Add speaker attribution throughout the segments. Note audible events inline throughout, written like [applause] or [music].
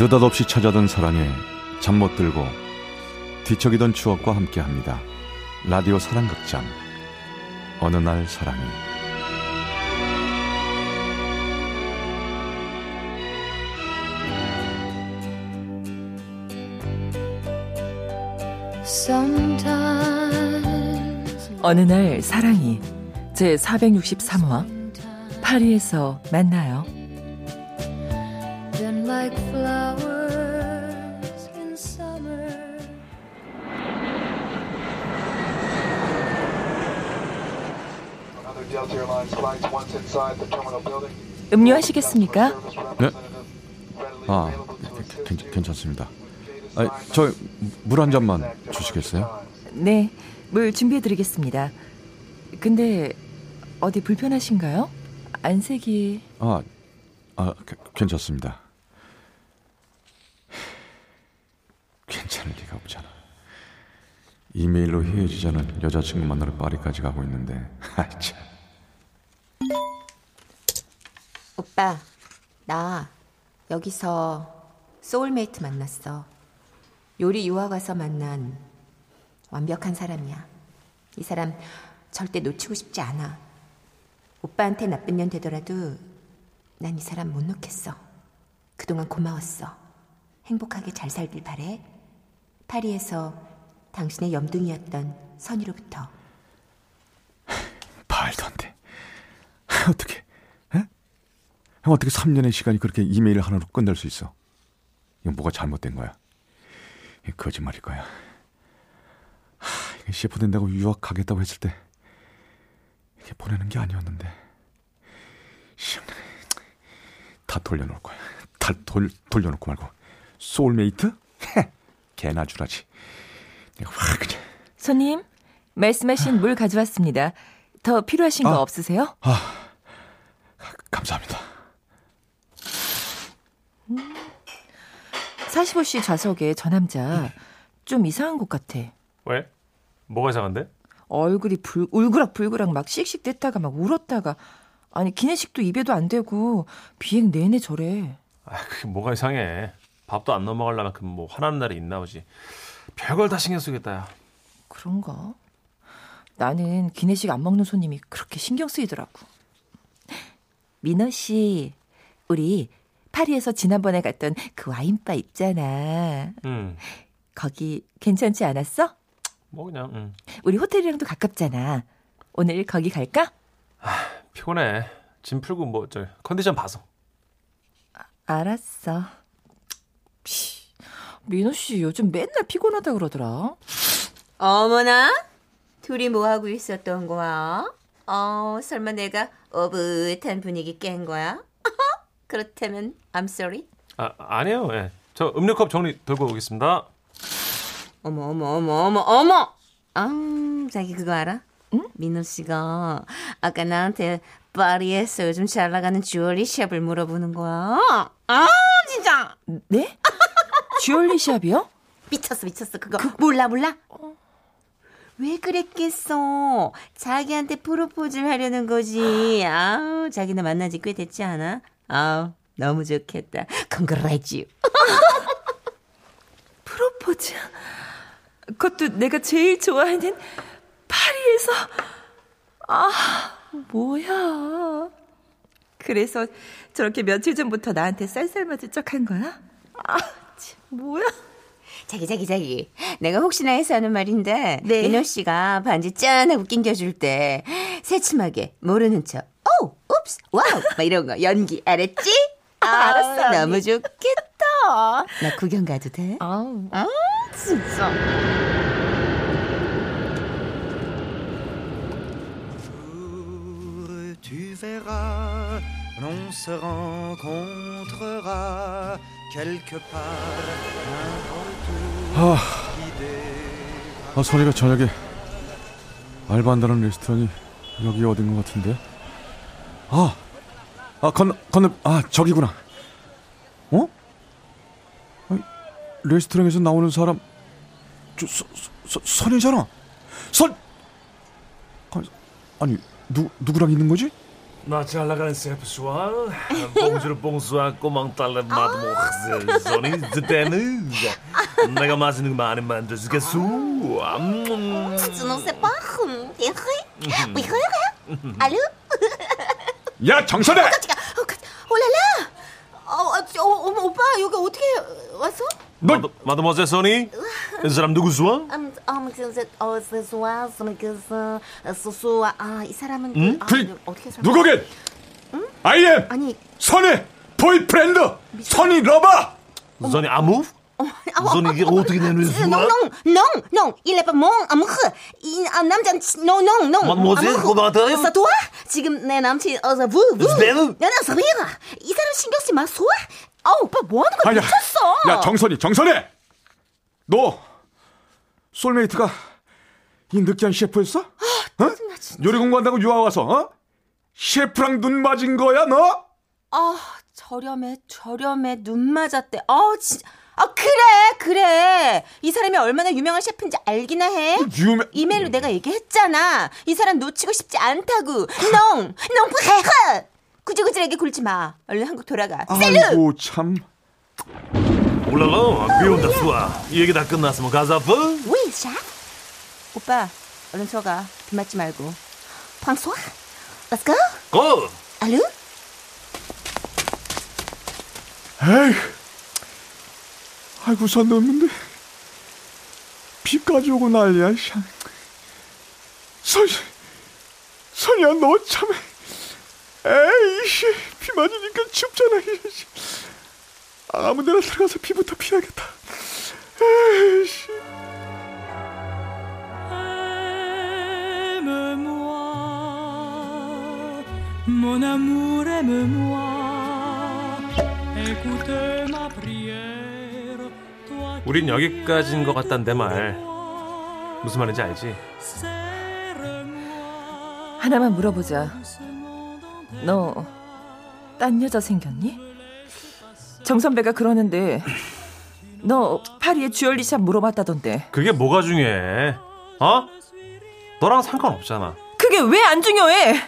Speaker 1: 느닷없이 찾아든 사랑에 잠 못 들고 뒤척이던 추억과 함께합니다. 라디오 사랑극장 어느 날 사랑이
Speaker 2: 어느 날 사랑이 제 463화 파리에서 만나요. Like flowers in summer. 음료 하시겠습니까?
Speaker 1: 네? 아, 괜, 괜찮습니다. 아, 저물 한 잔만 주시겠어요?
Speaker 2: 네, 물 준비해 드리겠습니다. 근데 어디 불편하신가요? 안색이
Speaker 1: 아, 아, 괜찮습니다. 괜찮을 리가 없잖아. 이메일로 헤어지자는 여자친구 만나러 파리까지 가고 있는데, [laughs] 아 참.
Speaker 3: 오빠, 나 여기서 소울메이트 만났어. 요리 유학 가서 만난 완벽한 사람이야. 이 사람 절대 놓치고 싶지 않아. 오빠한테 나쁜 년 되더라도 난 이 사람 못 놓겠어. 그동안 고마웠어. 행복하게 잘 살길 바래. 파리에서 당신의 염둥이였던 선이로부터. [laughs]
Speaker 1: 말도 안 돼. [laughs] 어떻게, 에? 어떻게 3년의 시간이 그렇게 이메일 하나로 끝날 수 있어? 이건 뭐가 잘못된 거야? 이 거짓말일 거야. 하, 셰프 된다고 유학 가겠다고 했을 때 이렇게 보내는 게 아니었는데. 다 돌려놓을 거야. 다 돌, 돌려놓고 말고. 소울메이트? [laughs] 개나 주라지. 확 그냥.
Speaker 2: 손님, 말씀하신 물 가져왔습니다. 더 필요하신 아, 거 없으세요?
Speaker 1: 아, 감사합니다.
Speaker 2: 음, 45씨 좌석에 저 남자 좀 이상한 것 같아.
Speaker 4: 왜? 뭐가 이상한데?
Speaker 2: 얼굴이 불, 울그락불그락 막 씩씩댔다가 막 울었다가 아니 기내식도 입에도 안 대고 비행 내내 저래.
Speaker 4: 아, 그게 뭐가 이상해. 밥도 안 넘어가려면 뭐 화나는 날이 있나 보지. 별걸 다 신경 쓰겠다, 야.
Speaker 2: 그런가? 나는 기내식 안 먹는 손님이 그렇게 신경 쓰이더라고. 민호 씨, 우리 파리에서 지난번에 갔던 그 와인바 있잖아.
Speaker 4: 응.
Speaker 2: 거기 괜찮지 않았어?
Speaker 4: 뭐 그냥. 응.
Speaker 2: 우리 호텔이랑도 가깝잖아. 오늘 거기 갈까?
Speaker 4: 아, 피곤해. 짐 풀고 뭐 저 컨디션 봐서.
Speaker 2: 아, 알았어. 민호 씨 요즘 맨날 피곤하다 그러더라.
Speaker 3: 어머나? 둘이 뭐 하고 있었던 거야? 어, 설마 내가 어긋한 분위기 깬 거야? [laughs] 그렇다면 I'm sorry.
Speaker 4: 아, 아니에요. 예. 저 음료컵 정리 들고 오겠습니다.
Speaker 3: 어머 어머 어머 어머 어머. 아, 자기 그거 알아? 응? 민호 씨가 아까 나한테 파리에서 요즘 잘 나가는 주얼리 샵을 물어보는 거야. 아, 진짜.
Speaker 2: 네? 주얼리 샵이요?
Speaker 3: 미쳤어, 미쳤어. 그거 그... 몰라, 몰라? 어... 왜 그랬겠어? 자기한테 프로포즈를 하려는 거지. 아우, 자기는 만난 지 꽤 됐지 않아? 아우, 너무 좋겠다. congrats. [laughs]
Speaker 2: 프로포즈? 그것도 내가 제일 좋아하는 파리에서. 아, 뭐야. 그래서 저렇게 며칠 전부터 나한테 쌀쌀맞을 척한 거야? 아, 뭐야?
Speaker 3: 자기 자기 자기 내가 혹시나 해서 하는 말인데 네. 민호 씨가 반지 짠 하고 낑겨줄 때 새침하게 모르는 척 오, oops, wow 막 이런 거 연기 알았지?
Speaker 2: 아, 알았어
Speaker 3: 너무 좋겠다 나 구경 가도 돼?
Speaker 2: 아우
Speaker 3: 아 진짜 l'on se rencontrera
Speaker 1: 아, 아 선이가 저녁에 알바한다는 레스토랑이 여기 어딘 것 같은데? 아, 아 건너 건너 아 저기구나. 어? 아니, 레스토랑에서 나오는 사람 저 서, 서, 선이잖아. 선 아니 누 누구랑 있는 거지?
Speaker 4: 나잘 나가는 셰프 수아 봉주를 봉수하고 멍딸래 마드모아셀 소니 그때는 내가 맛있는 거 많이 만들어주겠소 음.
Speaker 3: Je ne sais pas. Vrai. Oui, oui. Allô?
Speaker 1: 야 정선혜!
Speaker 3: 오라라. 어, 어, 오빠 여기 어떻게 왔어?
Speaker 1: 너
Speaker 4: 마드- 마드모아셀 소니 이 사람 누구수아?
Speaker 3: 음, 아, 그, 그, 그, 소소아, 아, 이 사람은
Speaker 1: 응?
Speaker 3: 그, 아,
Speaker 1: 그
Speaker 3: 어떻게 설명?
Speaker 1: 누구긴? 아이엠
Speaker 3: 아니,
Speaker 1: 선희 보이프렌드 선희 러버
Speaker 4: 소니 아무? 소니 이게 어떻게 되는
Speaker 3: non, non, il est pas mon amour. 이 아, non.
Speaker 4: Mademoiselle,
Speaker 3: amour.
Speaker 4: comment t'as-
Speaker 3: C'est toi? 지금 내 남친, 어, 저, vous, vous.
Speaker 4: Vous.
Speaker 3: 야, 나 소리가. 이 사람 신경 쓰지 마, 소아. 아, 오빠 뭐 하는 거야? 미쳤어.
Speaker 1: 야 정선희 정선희 너 솔메이트가 이 느끼한 셰프였어?
Speaker 3: 아,
Speaker 1: 어? 요리 공부한다고 유학 와서 어? 셰프랑 눈 맞은 거야 너?
Speaker 3: 아, 저렴해, 저렴해, 눈 맞았대. 아, 진짜. 아, 그래, 그래. 이 사람이 얼마나 유명한 셰프인지 알기나 해.
Speaker 1: 유명
Speaker 3: 이메일로 내가 얘기했잖아. 이 사람 놓치고 싶지 않다고. 농, 농, 헤헤. 구질구질하게 굴지 마. 얼른 한국 돌아가. 셀루.
Speaker 1: 참
Speaker 4: 올라라 비 온다 수아 이 얘기 다 끝났으면 가자 뭐?
Speaker 3: 오빠, 얼른 들어가. 비 맞지 말고. 프랑스와, let's go.
Speaker 4: 고!
Speaker 3: 알루?
Speaker 1: 에이 아이고 선 넘는데 비까지 오고 난리야 참. 선 선이야 너 참 에이씨 비 맞으니까 춥잖아 이씨. 아무 데나 들어가서 비부터 피하겠다 에이씨
Speaker 5: mon amour, aime-moi. Écoute ma prière,
Speaker 4: 우린 여기까지인 것 같단 내 말 무슨 말인지 알지?
Speaker 2: 하나만 물어보자. 너 딴 여자 생겼니? 정 선배가 그러는데 너 파리에 주얼리샵 물어봤다던데.
Speaker 4: 그게 뭐가 중요해 어? 너랑 상관없잖아
Speaker 2: 그게 왜 안 중요해?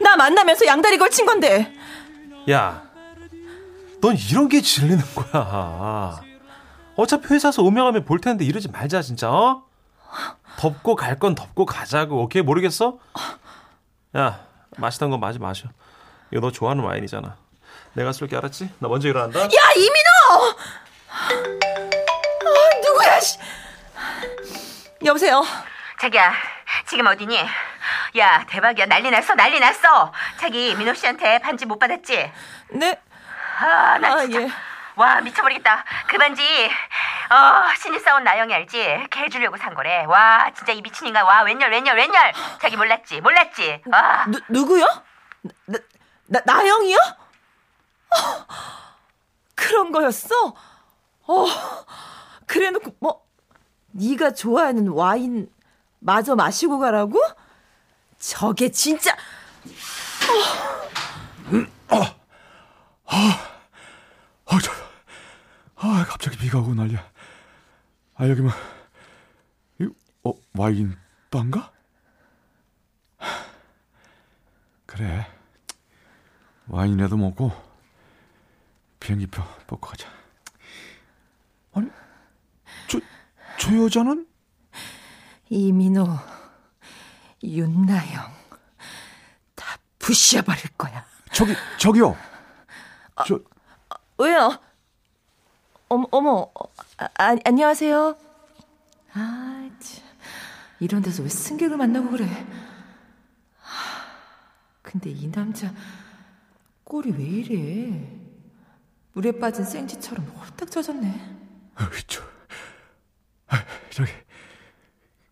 Speaker 2: 나 만나면서 양다리 걸친 건데.
Speaker 4: 야, 넌 이런 게 질리는 거야. 어차피 회사에서 오명하면 볼 텐데 이러지 말자 진짜. 어? 덮고 갈 건 덮고 가자고. 오케이 모르겠어? 야, 마시던 건 마지 마셔. 이거 너 좋아하는 와인이잖아. 내가 쏠게 알았지? 나 먼저 일어난다.
Speaker 2: 야 이민호! 아, 누구야? 씨. 여보세요.
Speaker 3: 자기야, 지금 어디니? 야, 대박이야. 난리 났어, 난리 났어. 자기, 민호 씨한테 반지 못 받았지?
Speaker 2: 네.
Speaker 3: 아, 나
Speaker 2: 아,
Speaker 3: 진짜.
Speaker 2: 예.
Speaker 3: 와, 미쳐버리겠다. 그 반지, 어, 신입사원 나영이 알지? 걔 주려고 산 거래. 와, 진짜 이 미친 인간. 와, 웬열, 웬열, 웬열. 자기 몰랐지, 몰랐지. 와.
Speaker 2: 누, 누구요? 나, 나, 나영이요? 어, 그런 거였어? 어, 그래놓고 뭐 네가 좋아하는 와인 마저 마시고 가라고? 저게 진짜
Speaker 1: 아, 저, 아, 갑자기 비가 오고 난리야. 아, 여기 뭐, 이, 어, 와인 바인가? 그래. 와인이라도 먹고 비행기표 뽑고 가자. 아니, 저, 저 여자는?
Speaker 2: 이민호, 윤나영 다 부셔버릴 거야.
Speaker 1: 저기, 저기요. 저,
Speaker 2: 왜요? 어머, 어머, 아, 아, 안녕하세요. 아, 참. 이런 데서 왜 승객을 만나고 그래? 하, 근데 이 남자 꼴이 왜 이래? 물에 빠진 생쥐처럼 홀딱 젖었네.
Speaker 1: 어이, 저, 아, 저기,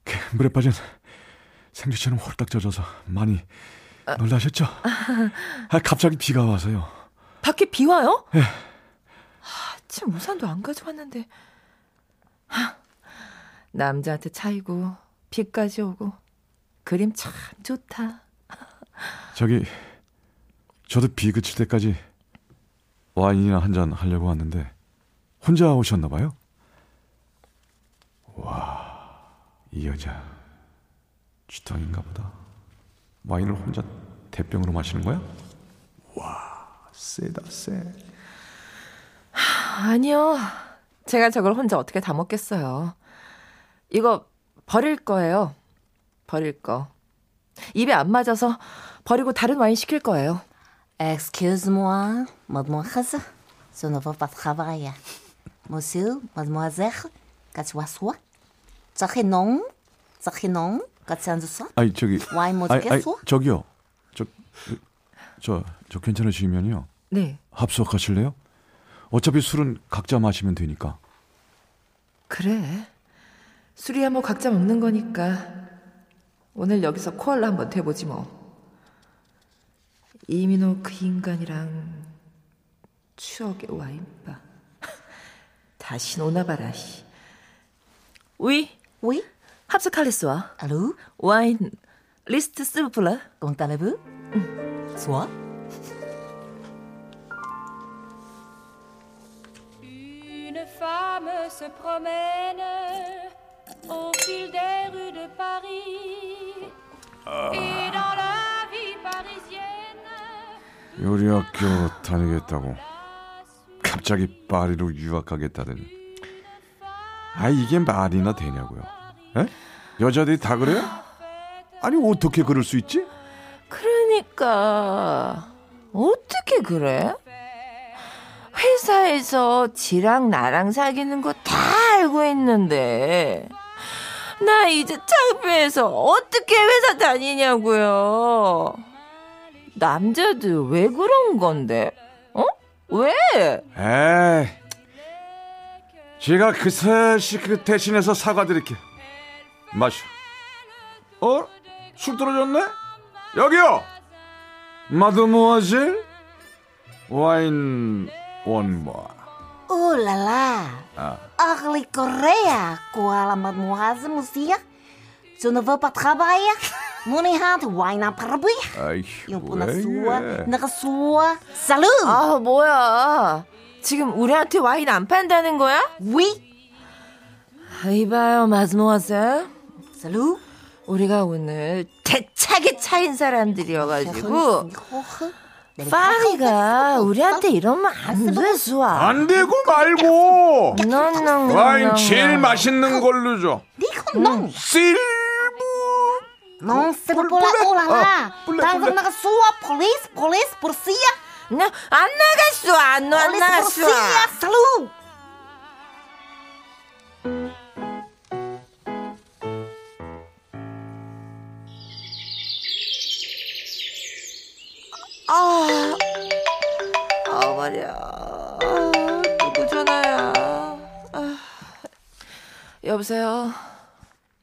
Speaker 1: 그 물에 빠진 생쥐처럼 홀딱 젖어서 많이 놀라셨죠? [laughs] 아, 갑자기 비가 와서요.
Speaker 2: 밖에 비 와요? 하, 참 우산도 안 가져왔는데. 하, 남자한테 차이고 비까지 오고 그림 참 좋다. [laughs]
Speaker 1: 저기, 저도 비 그칠 때까지 와인이나 한 잔 하려고 왔는데, 혼자 오셨나 봐요? 와, 이 여자, 쥐통인가 보다. 와인을 혼자 대병으로 마시는 거야? 와, 세다 세.
Speaker 2: 아니요. 제가 저걸 혼자 어떻게 다 먹겠어요. 이거 버릴 거예요. 버릴 거. 입에 안 맞아서 버리고 다른 와인 시킬 거예요.
Speaker 3: Excuse-moi, mademoiselle. Je ne veux pas travailler. Monsieur, mademoiselle, 같이 왔어? 저기 농? 저기 농? 같이 앉았어?
Speaker 1: 아니 저기
Speaker 3: 와인 뭐 먹겠어?
Speaker 1: 저기요. 저저 저 괜찮으시면요.
Speaker 2: 네.
Speaker 1: 합석하실래요? 어차피 술은 각자 마시면 되니까.
Speaker 2: 그래. 술이야 뭐 각자 먹는 거니까. 오늘 여기서 코알라 한번 대보지 뭐. 이민호 그 인간이랑 추억의 와인바. [laughs] 다시 오나봐라. 씨. 우이
Speaker 3: Oui?
Speaker 2: 합석할랬어.
Speaker 3: Allô?
Speaker 2: 와인 리스트.
Speaker 3: Comment allez-vous? Toi?
Speaker 5: Une femme se promène au fil des rues de Paris. Et dans la vie parisienne,
Speaker 1: 요리학교 다니겠다고 갑자기 파리로 유학하겠다더니 아 이게 말이나 되냐고요? 에? 여자들이 다 그래요? 아니 어떻게 그럴 수 있지?
Speaker 2: 그러니까 어떻게 그래? 회사에서 지랑 나랑 사귀는 거 다 알고 있는데 나 이제 창피해서 어떻게 회사 다니냐고요. 남자들 왜 그런 건데? 어? 왜?
Speaker 1: 에이 제가 그 셋이 그 대신해서 사과드릴게 마셔 어? 술 떨어졌네? 여기요 마드모아질 와인 원모
Speaker 3: Oh là là!
Speaker 1: Ah.
Speaker 3: Orly Correa! Quoi, la mademoiselle, monsieur? Je ne veux pas travailler. Mon hand, wine à Paris.
Speaker 1: 아이고
Speaker 3: 이거
Speaker 1: 나왜
Speaker 3: 수아,
Speaker 1: 이래.
Speaker 3: 내가 수아. Salut!
Speaker 2: 아 뭐야? 지금 우리한테 와인 안 판다는 거야?
Speaker 3: Oui!
Speaker 2: 이봐요 마스모아세.
Speaker 3: Salut!
Speaker 2: 우리가 오늘 대차게 차인 사람들이어가지고 파리가 우리한테 이러면 안 돼, 수아.
Speaker 1: 안 되고 말고
Speaker 2: 넌넌
Speaker 1: 와인 제일 맛있는 걸로 줘
Speaker 3: pour la... Oh là là! 당장 나가 수아, police, police, policia!
Speaker 2: 안 나갔어, 안, 나갔어.
Speaker 3: policia! Salut!
Speaker 2: 아, 아 말이야. 아, 누구 전화야? 아, 여보세요.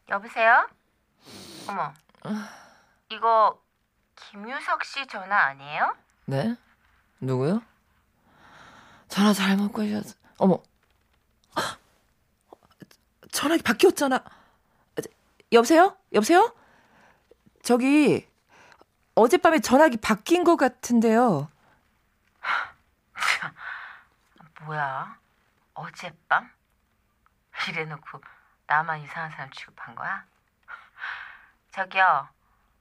Speaker 6: 여보세요? 어머, 이거 김유석 씨 전화 아니에요?
Speaker 2: 네? 누구요? 전화 잘못 거셨어. 어머. 헉! 전화기 바뀌었잖아. 여보세요? 여보세요? 저기 어젯밤에 전화기 바뀐 것 같은데요.
Speaker 6: 뭐야? 어젯밤? 이래놓고 나만 이상한 사람 취급한 거야? 저기요,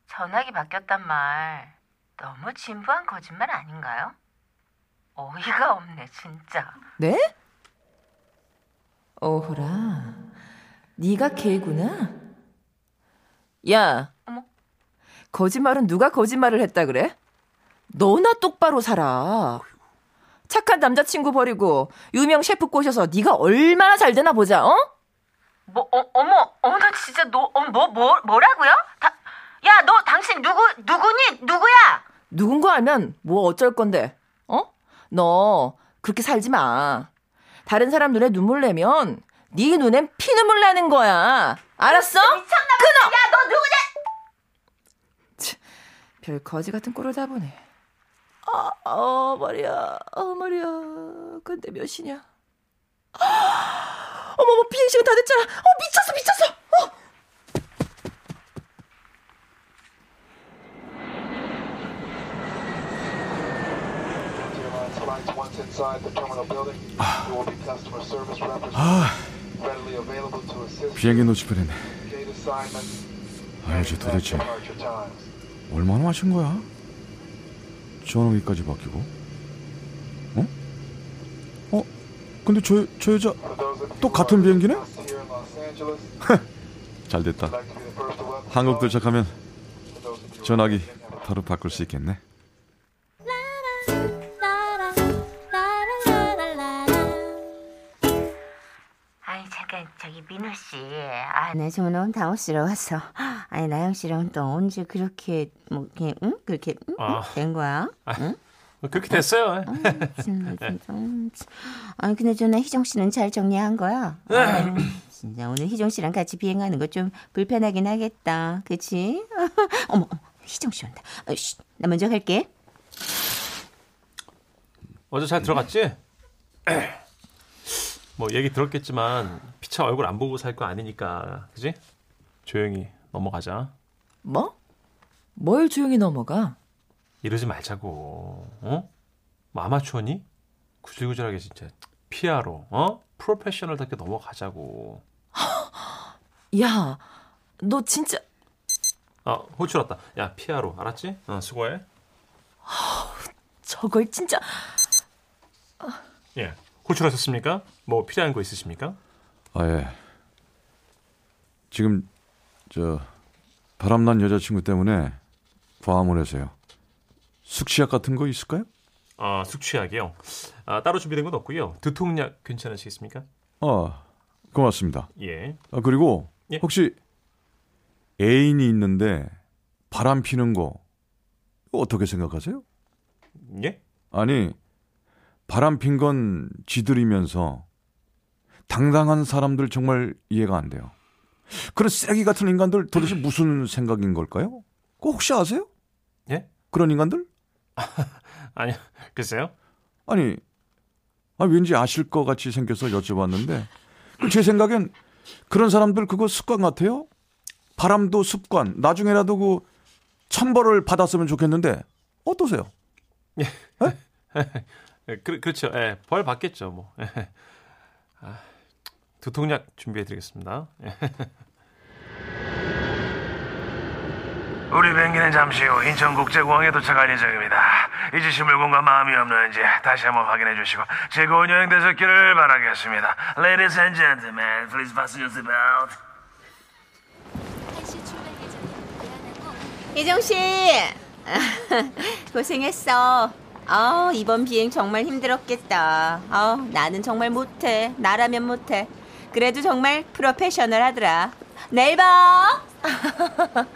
Speaker 6: 전화기 바뀌었단 말 너무 진부한 거짓말 아닌가요? 어이가 없네, 진짜.
Speaker 2: 네? 오호라. 네가 걔구나. 야. 거짓말은 누가 거짓말을 했다 그래? 너나 똑바로 살아. 착한 남자친구 버리고 유명 셰프 꼬셔서 네가 얼마나 잘 되나 보자. 어?
Speaker 6: 뭐, 어, 어머, 어머, 나 진짜 너, 어, 뭐, 뭐, 뭐라고요? 다, 야, 너 당신 누구, 누구니? 누구야?
Speaker 2: 누군 거 알면 뭐 어쩔 건데? 어? 너 그렇게 살지 마. 다른 사람 눈에 눈물 내면 네 눈엔 피눈물 나는 거야. 알았어? 끊어.
Speaker 6: 야, 너 누구냐?
Speaker 2: 별 거지 같은 꼴을 다 보네. 아, 어, 말이야. 어, 말이야. 근데 몇 시냐? 아, 어머머, 비행시간 다 됐잖아. 어, 미쳤어, 미쳤어. 어.
Speaker 1: 아
Speaker 7: assist
Speaker 1: 비행기 놓칠 뻔했네 아 이제 도대체. 얼마나 마신 거야? 전화기까지 바뀌고? 어? 어? 근데 저, 저 여자 또 같은 비행기네? 잘 됐다. 한국. 도착하면 전화기 바로 바꿀 수 있겠네.
Speaker 6: 아니 잠깐 저기 민호 씨. 아,
Speaker 3: 네, 저 오늘 다호 씨로 왔어. 아니 나영 씨랑 또 언제 그렇게 뭐 그냥 응 그렇게 응?
Speaker 4: 아.
Speaker 3: 된 거야? 응?
Speaker 4: 그렇게 됐어요.
Speaker 3: 진짜. 아니 근데 저나 희정 씨는 잘 정리한 거야. 아유, 진짜 오늘 희정 씨랑 같이 비행하는 거 좀 불편하긴 하겠다. 그치? [laughs] 어머, 어머, 희정 씨 온다. 어, 쉿, 나 먼저 갈게.
Speaker 4: 어제 잘 들어갔지? 뭐 얘기 들었겠지만 피차 얼굴 안 보고 살 거 아니니까 그지? 조용히 넘어가자.
Speaker 2: 뭐? 뭘 조용히 넘어가?
Speaker 4: 이러지 말자고. 어? 뭐 아마추어니? 구질구질하게 진짜 피아로 어? 프로페셔널답게 넘어가자고. [gasps]
Speaker 2: 야, 너 진짜
Speaker 4: 아 호출 왔다. 야 피아로 알았지? 어 수고해.
Speaker 2: 저걸 진짜
Speaker 4: 예. 호출하셨습니까? 뭐 필요한 거 있으십니까?
Speaker 1: 아, 예. 지금, 저, 바람난 여자친구 때문에 과문해서요. 숙취약 같은 거 있을까요?
Speaker 4: 아 숙취약이요. 아 따로 준비된 건 없고요. 두통약 괜찮으시겠습니까?
Speaker 1: 아, 고맙습니다.
Speaker 4: 예.
Speaker 1: 아, 그리고,
Speaker 4: 예.
Speaker 1: 혹시, 애인이 있는데, 바람 피는 거, 어떻게 생각하세요?
Speaker 4: 예?
Speaker 1: 아니, 바람 핀건 쥐들이면서, 당당한 사람들 정말 이해가 안 돼요. 그런 쓰레기 같은 인간들 도대체 [laughs] 무슨 생각인 걸까요? 혹시 아세요?
Speaker 4: 예?
Speaker 1: 그런 인간들? [laughs]
Speaker 4: 아니요. 글쎄요.
Speaker 1: 아니, 아, 왠지 아실 것 같이 생겨서 여쭤봤는데, 그제 생각엔 그런 사람들 그거 습관 같아요? 바람도 습관, 나중에라도 그 천벌을 받았으면 좋겠는데, 어떠세요?
Speaker 4: 예, [laughs] 그, 그렇죠. 예, 벌 받겠죠, 뭐. 예. 아, 두통약 준비해 드리겠습니다. 예.
Speaker 8: 우리 비행기는 잠시 후 인천국제공항에 도착할 예정입니다. 잊으신 물건과 마음이 없는지 다시 한번 확인해 주시고 즐거운 여행 되셨기를 바라겠습니다. Ladies and gentlemen, please fasten your seatbelt.
Speaker 3: 희정 씨, [laughs] 고생했어. 아 이번 비행 정말 힘들었겠다. 아 나는 정말 못해. 나라면 못해. 그래도 정말 프로페셔널하더라. 내일 봐. [laughs]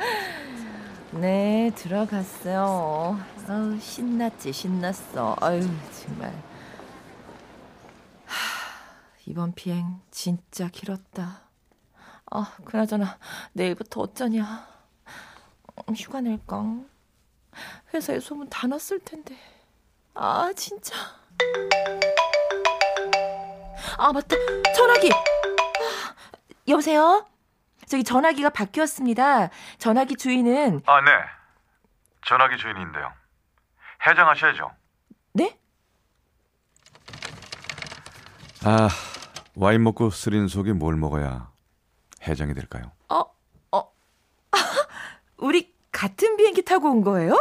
Speaker 2: 네, 들어갔어요. 아우, 신났지, 신났어. 아유, 정말. 하, 이번 비행 진짜 길었다. 아, 그나저나 내일부터 어쩌냐. 음, 휴가 낼까? 회사에 소문 다 났을 텐데. 아, 진짜. 아, 맞다. 전화기. 아, 여보세요? 저기 전화기가 바뀌었습니다. 전화기 주인은
Speaker 1: 아, 네. 전화기 주인인데요. 해장하셔야죠.
Speaker 2: 네?
Speaker 1: 아, 와인 먹고 쓰린 속에 뭘 먹어야 해장이 될까요?
Speaker 2: 어, 어. [laughs] 우리 같은 비행기 타고 온 거예요?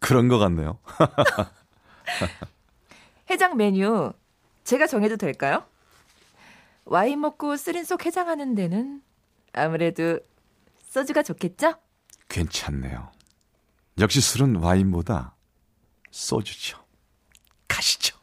Speaker 1: 그런 것 같네요. [laughs]
Speaker 2: 해장 메뉴 제가 정해도 될까요? 와인 먹고 쓰린 속 해장하는 데는 아무래도 소주가 좋겠죠?
Speaker 1: 괜찮네요. 역시 술은 와인보다 소주죠. 가시죠.